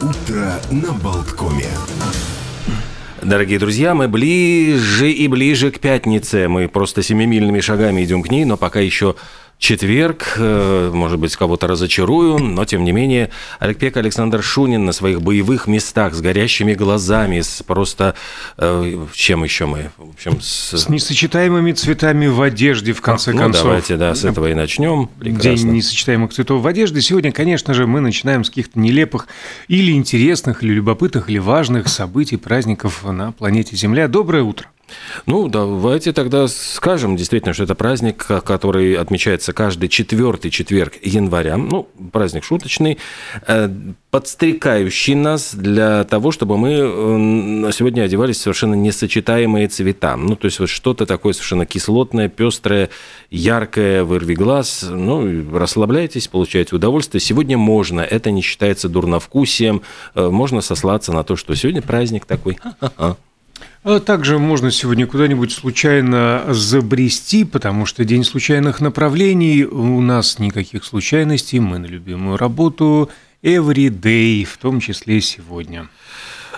Утро на Болткоме. Дорогие друзья, мы ближе и ближе к пятнице. Мы просто семимильными шагами идем к ней, но пока еще четверг, э, может быть, кого-то разочарую, но тем не менее Олег Пек, Александр Шунин на своих боевых местах с горящими глазами, с просто э, чем еще мы, в общем, с... с несочетаемыми цветами в одежде в конце ну, концов. Давайте, да, с этого и начнем. Прекрасно. День несочетаемых цветов в одежде. Сегодня, конечно же, мы начинаем с каких-то нелепых или интересных, или любопытных, или важных событий, праздников на планете Земля. Доброе утро. Ну, давайте тогда скажем действительно, что это праздник, который отмечается каждый четвертый четверг января. Ну, праздник шуточный, э, подстрекающий нас для того, чтобы мы сегодня одевались в совершенно несочетаемые цвета. Ну, то есть вот что-то такое совершенно кислотное, пестрое, яркое, вырви глаз. Ну, расслабляйтесь, получайте удовольствие. Сегодня можно, это не считается дурновкусием. Э, можно сослаться на то, что сегодня праздник такой. Ха-ха-ха. А также можно сегодня куда-нибудь случайно забрести, потому что день случайных направлений, у нас никаких случайностей, мы на любимую работу every day, в том числе сегодня.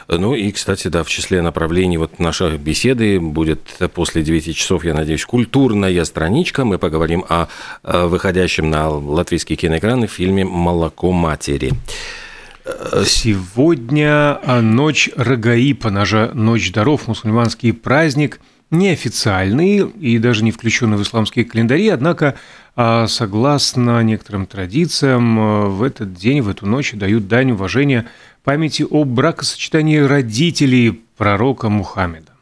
Ну и, кстати, да, в числе направлений вот нашей беседы будет после 9 часов, я надеюсь, культурная страничка. Мы поговорим о выходящем на латвийские киноэкраны фильме «Молоко матери». Сегодня а, ночь Рагаипа, наша ночь даров, мусульманский праздник, неофициальный и даже не включенный в исламские календари, однако, а, согласно некоторым традициям, а, в этот день, в эту ночь дают дань уважения памяти о бракосочетании родителей пророка Мухаммеда.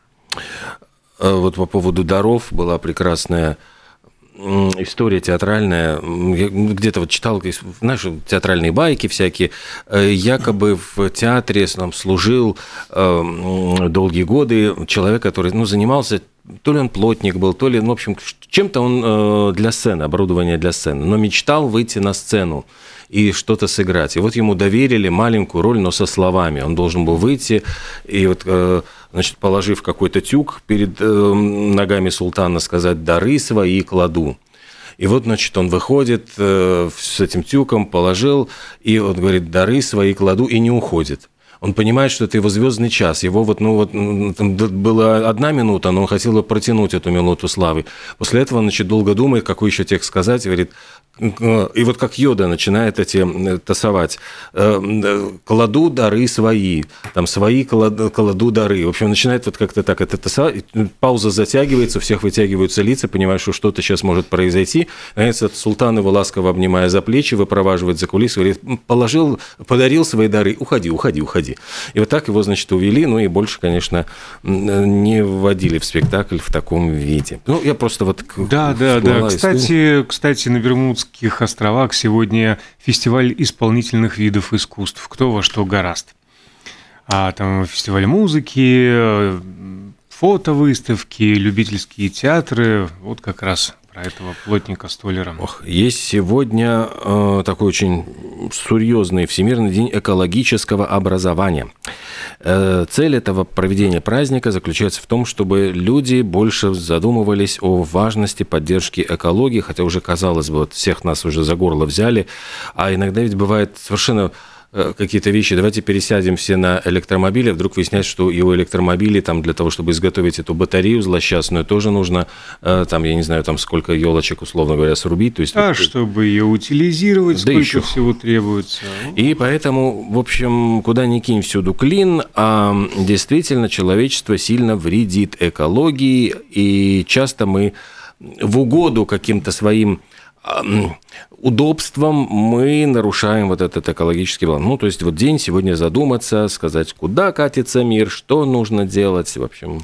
Вот по поводу даров была прекрасная история театральная, где-то вот читал, знаешь, театральные байки всякие, э, якобы в театре нам служил э, долгие годы человек, который ну, занимался то ли он плотник был, то ли, ну, в общем, чем-то он э, для сцены, оборудование для сцены, но мечтал выйти на сцену и что-то сыграть. И вот ему доверили маленькую роль, но со словами. Он должен был выйти и вот значит, положив какой-то тюк перед э, ногами султана, сказать «дары свои кладу». И вот, значит, он выходит э, с этим тюком, положил, и он говорит «дары свои кладу» и не уходит он понимает, что это его звездный час. Его вот, ну вот, была одна минута, но он хотел протянуть эту минуту славы. После этого, значит, долго думает, какой еще текст сказать, говорит, и вот как Йода начинает эти э, тасовать. Э, э, кладу дары свои, там свои кладу дары. В общем, начинает вот как-то так это тасовать. Пауза затягивается, у всех вытягиваются лица, понимаешь, что что-то сейчас может произойти. Наконец, султан его ласково обнимая за плечи, выпроваживает за кулисы, говорит, положил, подарил свои дары, уходи, уходи, уходи уходи. И вот так его, значит, увели, ну и больше, конечно, не вводили в спектакль в таком виде. Ну, я просто вот... Да, да, да. Кстати, кстати, на Бермудских островах сегодня фестиваль исполнительных видов искусств. Кто во что гораст. А там фестиваль музыки, фотовыставки, любительские театры. Вот как раз про этого плотника-столера. Ох, есть сегодня э, такой очень серьезный Всемирный день экологического образования. Э, цель этого проведения праздника заключается в том, чтобы люди больше задумывались о важности поддержки экологии, хотя уже, казалось бы, вот всех нас уже за горло взяли, а иногда ведь бывает совершенно какие-то вещи, давайте пересядем все на электромобили, вдруг выясняется, что его электромобили там для того, чтобы изготовить эту батарею злосчастную, тоже нужно э, там, я не знаю, там сколько елочек, условно говоря, срубить. То есть, а вот, чтобы ее утилизировать, да сколько еще. всего требуется. И поэтому, в общем, куда ни кинь, всюду клин, а действительно человечество сильно вредит экологии, и часто мы в угоду каким-то своим удобством мы нарушаем вот этот экологический баланс. Ну, то есть вот день сегодня задуматься, сказать, куда катится мир, что нужно делать. В общем,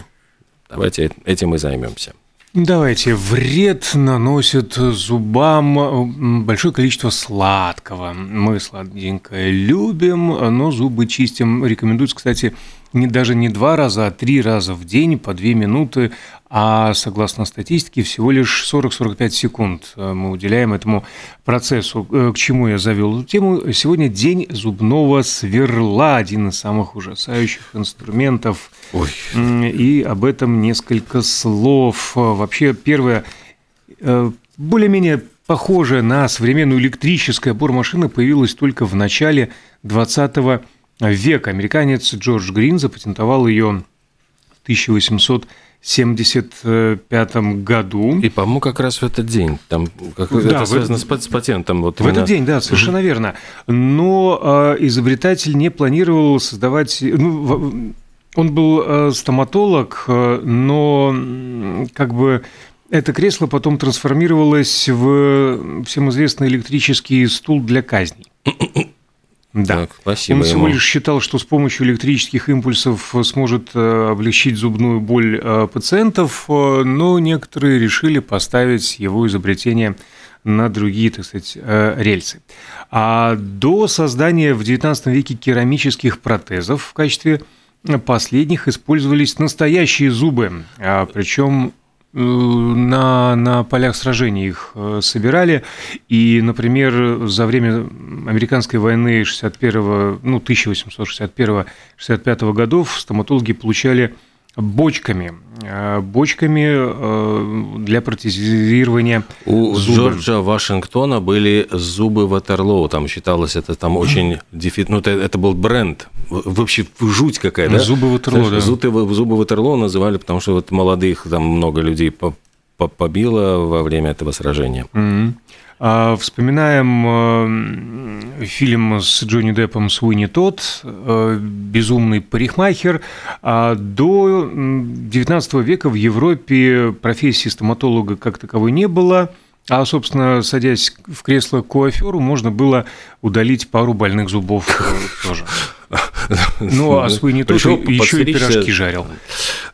давайте этим и займемся. Давайте. Вред наносит зубам большое количество сладкого. Мы сладенькое любим, но зубы чистим. Рекомендуется, кстати, не, даже не два раза, а три раза в день по две минуты, а согласно статистике всего лишь 40-45 секунд мы уделяем этому процессу. Э, к чему я завел эту тему? Сегодня день зубного сверла, один из самых ужасающих инструментов. Ой. И об этом несколько слов. Вообще, первое, э, более-менее похожая на современную электрическая бормашина появилась только в начале 20 века. Американец Джордж Грин запатентовал ее в 1800 1975 году. И, по-моему, как раз в этот день. Там, как, да, это связано в, с патентом. Вот в именно... этот день, да, совершенно угу. верно. Но э, изобретатель не планировал создавать... Ну, он был э, стоматолог, э, но как бы это кресло потом трансформировалось в всем известный электрический стул для казней. Да. Так, спасибо. Он всего ему. лишь считал, что с помощью электрических импульсов сможет э, облегчить зубную боль э, пациентов, э, но некоторые решили поставить его изобретение на другие, так сказать, рельсы. А до создания в XIX веке керамических протезов в качестве последних использовались настоящие зубы, а причем на, на полях сражений их э, собирали. И, например, за время американской войны 61 ну, 1861-65 годов стоматологи получали бочками, э, бочками э, для протезирования У зуба. Джорджа Вашингтона были зубы Ватерлоу, там считалось это там очень дефит, ну это, это был бренд, вообще жуть какая, да? Зубы Ватерлоу, да. Зубы, зубы Ватерлоу называли, потому что вот молодых там много людей побило во время этого сражения. Mm-hmm. А, вспоминаем э, фильм с Джонни Деппом «Суини Тот», э, «Безумный парикмахер». А до XIX века в Европе профессии стоматолога как таковой не было – а, собственно, садясь в кресло к коаферу, можно было удалить пару больных зубов тоже. Ну, а свой не тоже еще и пирожки жарил.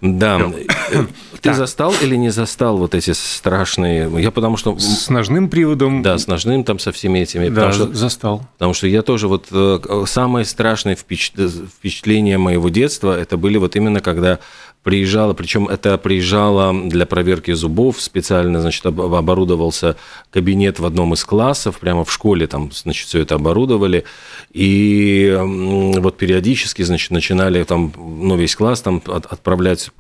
Да. Ты застал или не застал вот эти страшные... Я потому что... С ножным приводом. Да, с ножным там со всеми этими. Да, застал. Потому что я тоже вот... Э, самое страшное впечатление моего детства, это были вот именно когда приезжала, причем это приезжала для проверки зубов, специально, значит, оборудовался кабинет в одном из классов, прямо в школе там, значит, все это оборудовали, и вот периодически, значит, начинали там, ну, весь класс там отправлять,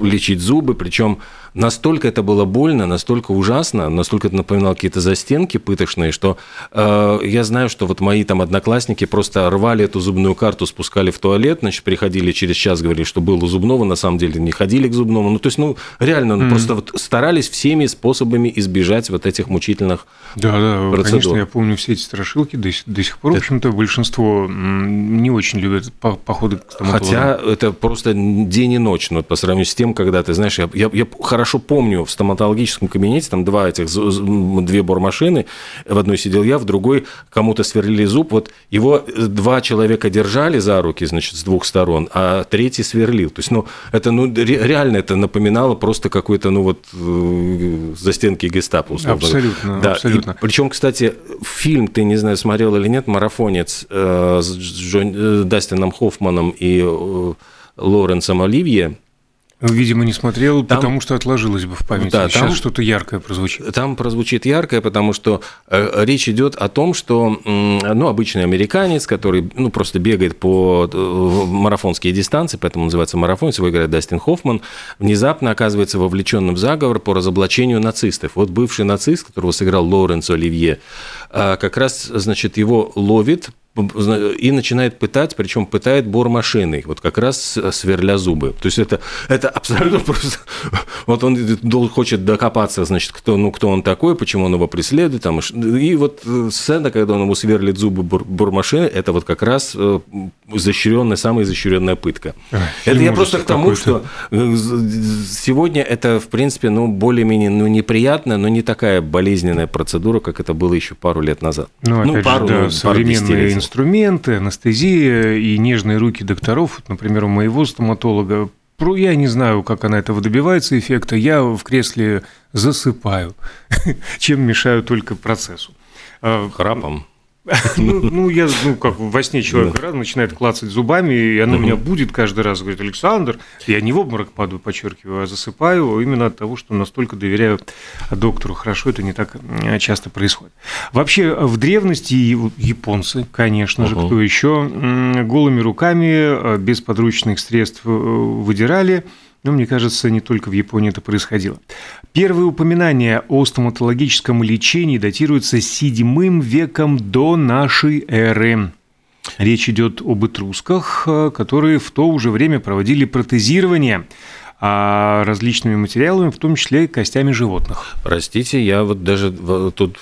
лечить зубы, причем настолько это было больно, настолько ужасно, настолько это напоминало какие-то застенки пыточные, что э, я знаю, что вот мои там одноклассники просто рвали эту зубную карту, спускали в туалет, значит, приходили через час, говорили, что был у зубного, на самом деле не ходили к зубному. Ну, то есть, ну, реально, mm. просто вот старались всеми способами избежать вот этих мучительных да, да, процедур. конечно, я помню все эти страшилки до, до сих пор, это... в общем-то, большинство не очень любят походы к стоматологу. Хотя это просто день и ночь, ну, по сравнению с тем, когда ты, знаешь, я, я, я хорошо помню в стоматологическом кабинете, там два этих, две бормашины, в одной сидел я, в другой кому-то сверлили зуб, вот его два человека держали за руки, значит, с двух сторон, а третий сверлил. То есть, ну, это, ну, реально это напоминало просто какой-то, ну, вот, э, застенки гестапо, условно. Абсолютно, да. абсолютно. причем, кстати, фильм, ты, не знаю, смотрел или нет, «Марафонец» э, с Джон, э, Дастином Хоффманом и Лоренсом Оливье, Видимо, не смотрел, там, потому что отложилось бы в памяти. Да, Сейчас там, что-то яркое прозвучит. Там прозвучит яркое, потому что э, речь идет о том, что э, ну, обычный американец, который ну, просто бегает по э, марафонские дистанции, поэтому называется марафон, его играет Дастин Хоффман, внезапно оказывается вовлеченным в заговор по разоблачению нацистов. Вот бывший нацист, которого сыграл Лоренцо Оливье, э, как раз, значит, его ловит и начинает пытать, причем пытает бор машиной, вот как раз сверля зубы. То есть это, это абсолютно просто... Вот он хочет докопаться, значит, кто, ну, кто он такой, почему он его преследует. Там, и вот э, сцена, когда он ему сверлит зубы бор, бормашины, это вот как раз э, изощренная, самая изощренная пытка. Эх, это я просто к тому, что э, сегодня это, в принципе, ну, более-менее ну, неприятная, но не такая болезненная процедура, как это было еще пару лет назад. Ну, ну пару, же, да, ну, современные инструменты, анестезия и нежные руки докторов. Например, у моего стоматолога я не знаю, как она этого добивается эффекта. Я в кресле засыпаю, чем мешаю только процессу. А, Храпом. Ну, ну, я, ну, как во сне человек да. начинает клацать зубами, и она угу. меня будет каждый раз, говорит, Александр, я не в обморок падаю, подчеркиваю, а засыпаю именно от того, что настолько доверяю доктору. Хорошо, это не так часто происходит. Вообще, в древности японцы, конечно же, угу. кто еще, голыми руками, без подручных средств э, выдирали но мне кажется, не только в Японии это происходило. Первые упоминания о стоматологическом лечении датируются VII веком до нашей эры. Речь идет об этрусках, э, которые в то уже время проводили протезирование а различными материалами, в том числе костями животных. Простите, я вот даже тут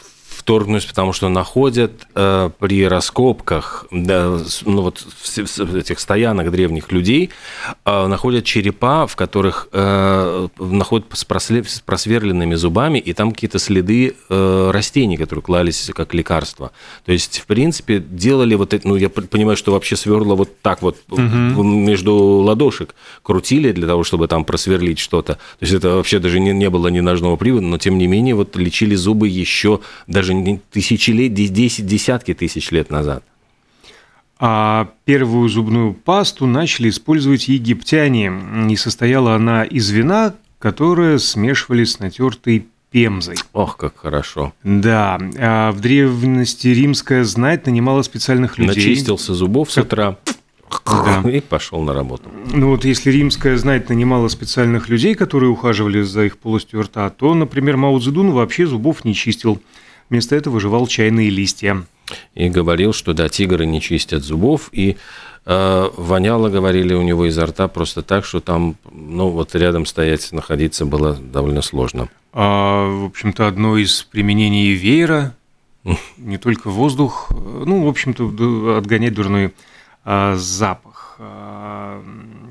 вторгнусь, потому что находят э, при раскопках да, ну вот в, этих стоянок древних людей э, находят черепа, в которых э, находят с, просле, с просверленными зубами, и там какие-то следы э, растений, которые клались как лекарство. То есть, в принципе, делали вот это, ну, я понимаю, что вообще сверло вот так вот угу. между ладошек крутили для того, чтобы там просверлить что-то. То есть, это вообще даже не, не было ни ножного привода, но тем не менее, вот лечили зубы еще даже тысячелетий, десять, десятки тысяч лет назад. А первую зубную пасту начали использовать египтяне. И состояла она из вина, которое смешивали с натертой пемзой. Ох, как хорошо. Да. А в древности римская знать нанимала специальных людей. Начистился зубов с утра. Да. И пошел на работу. Ну вот если римская знать нанимала специальных людей, которые ухаживали за их полостью рта, то, например, Мао Цзэдун вообще зубов не чистил. Вместо этого жевал чайные листья. И говорил, что да, тигры не чистят зубов, и э, воняло, говорили, у него изо рта просто так, что там, ну, вот рядом стоять, находиться было довольно сложно. А, в общем-то, одно из применений веера, не только воздух, ну, в общем-то, отгонять дурной а, запах. А,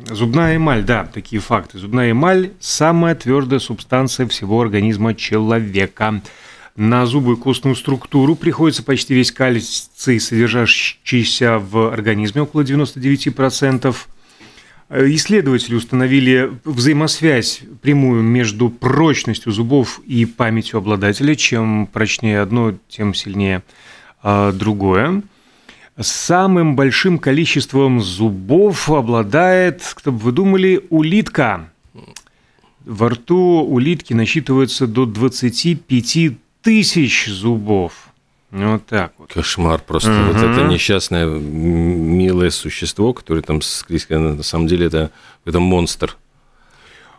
зубная эмаль, да, такие факты. Зубная эмаль – самая твердая субстанция всего организма человека – на зубы костную структуру приходится почти весь кальций, содержащийся в организме, около 99%. Исследователи установили взаимосвязь прямую между прочностью зубов и памятью обладателя. Чем прочнее одно, тем силнее а, другое. Самым большим количеством зубов обладает, кто бы вы думали, улитка. Во рту улитки насчитывается до 25 тысяч зубов. Вот так вот. Кошмар просто. Угу. Вот это несчастное, милое существо, которое там на самом деле это, это монстр.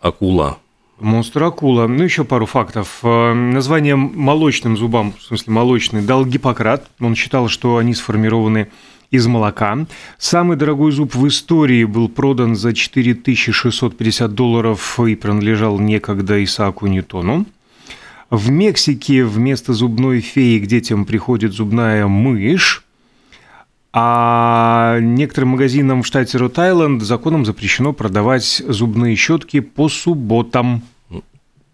Акула. Монстр акула. Ну, еще пару фактов. Э, название молочным зубам, в смысле молочный, дал Гиппократ. Он считал, что они сформированы из молока. Самый дорогой зуб в истории был продан за 4650 долларов и принадлежал некогда Исааку Ньютону. В Мексике вместо зубной феи к детям приходит зубная мышь. А некоторым магазинам в штате Рот-Айленд законом запрещено продавать зубные щетки по субботам.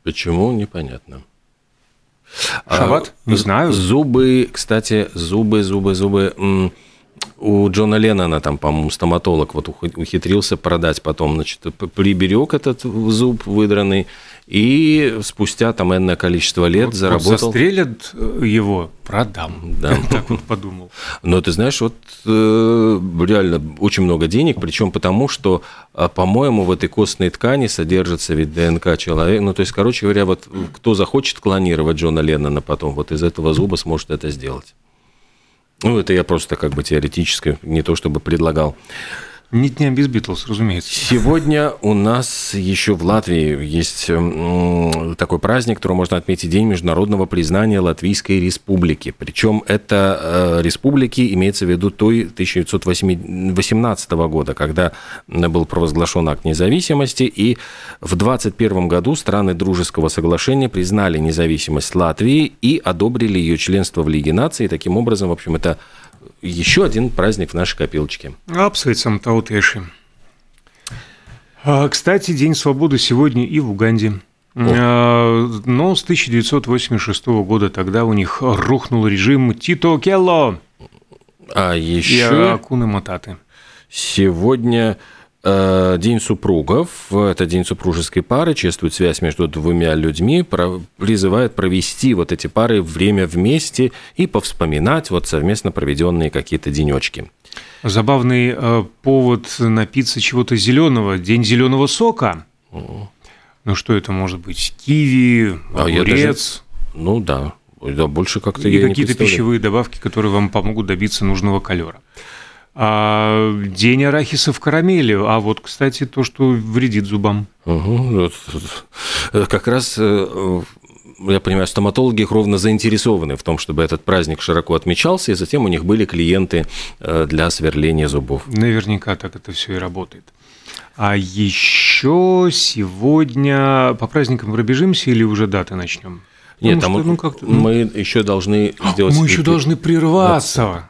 Почему? Непонятно. Шаббат? А, Не знаю. Зубы, кстати, зубы, зубы, зубы. У Джона Леннона там, по-моему, стоматолог вот ухитрился продать потом, значит, приберег этот зуб выдранный, и спустя там энное количество лет вот, заработал. Вот застрелят э, его, продам. Да. Так вот подумал. Но ты знаешь, вот э, реально очень много денег, причем потому, что, э, по-моему, в этой костной ткани содержится ведь ДНК человека. Ну, то есть, короче говоря, вот кто захочет клонировать Джона Леннона потом, вот из этого зуба сможет это сделать. Ну, это я просто как бы теоретически, не то чтобы предлагал. Нет, не без Битлз, разумеется. Сегодня у нас еще в Латвии есть такой праздник, который можно отметить День международного признания Латвийской Республики. Причем это э, республики имеется в виду той 1918 года, когда был провозглашен акт независимости, и в 21 году страны Дружеского соглашения признали независимость Латвии и одобрили ее членство в Лиге наций. Таким образом, в общем, это еще один праздник в нашей копилочке. Апсвейцам таутеши. А, кстати, День свободы сегодня и в Уганде. О. А, но с 1986 года тогда у них рухнул режим Тито Келло. А еще... И Акуны Мататы. Сегодня день супругов, это день супружеской пары, чествует связь между двумя людьми, призывает провести вот эти пары время вместе и повспоминать вот совместно проведенные какие-то денечки. Забавный э, повод напиться чего-то зеленого, день зеленого сока. О. Ну что это может быть? Киви, огурец? А даже, ну да, да больше как-то и какие-то пищевые добавки, которые вам помогут добиться нужного калора. А день арахиса в карамели. А вот, кстати, то, что вредит зубам. Угу, вот, как раз э, я понимаю, стоматологи ровно заинтересованы в том, чтобы этот праздник широко отмечался, и затем у них были клиенты э, для сверления зубов. Наверняка так это все и работает. А еще сегодня по праздникам пробежимся или уже даты начнем? Нет, там что, ну, мы еще должны сделать. Мы еще должны прерваться.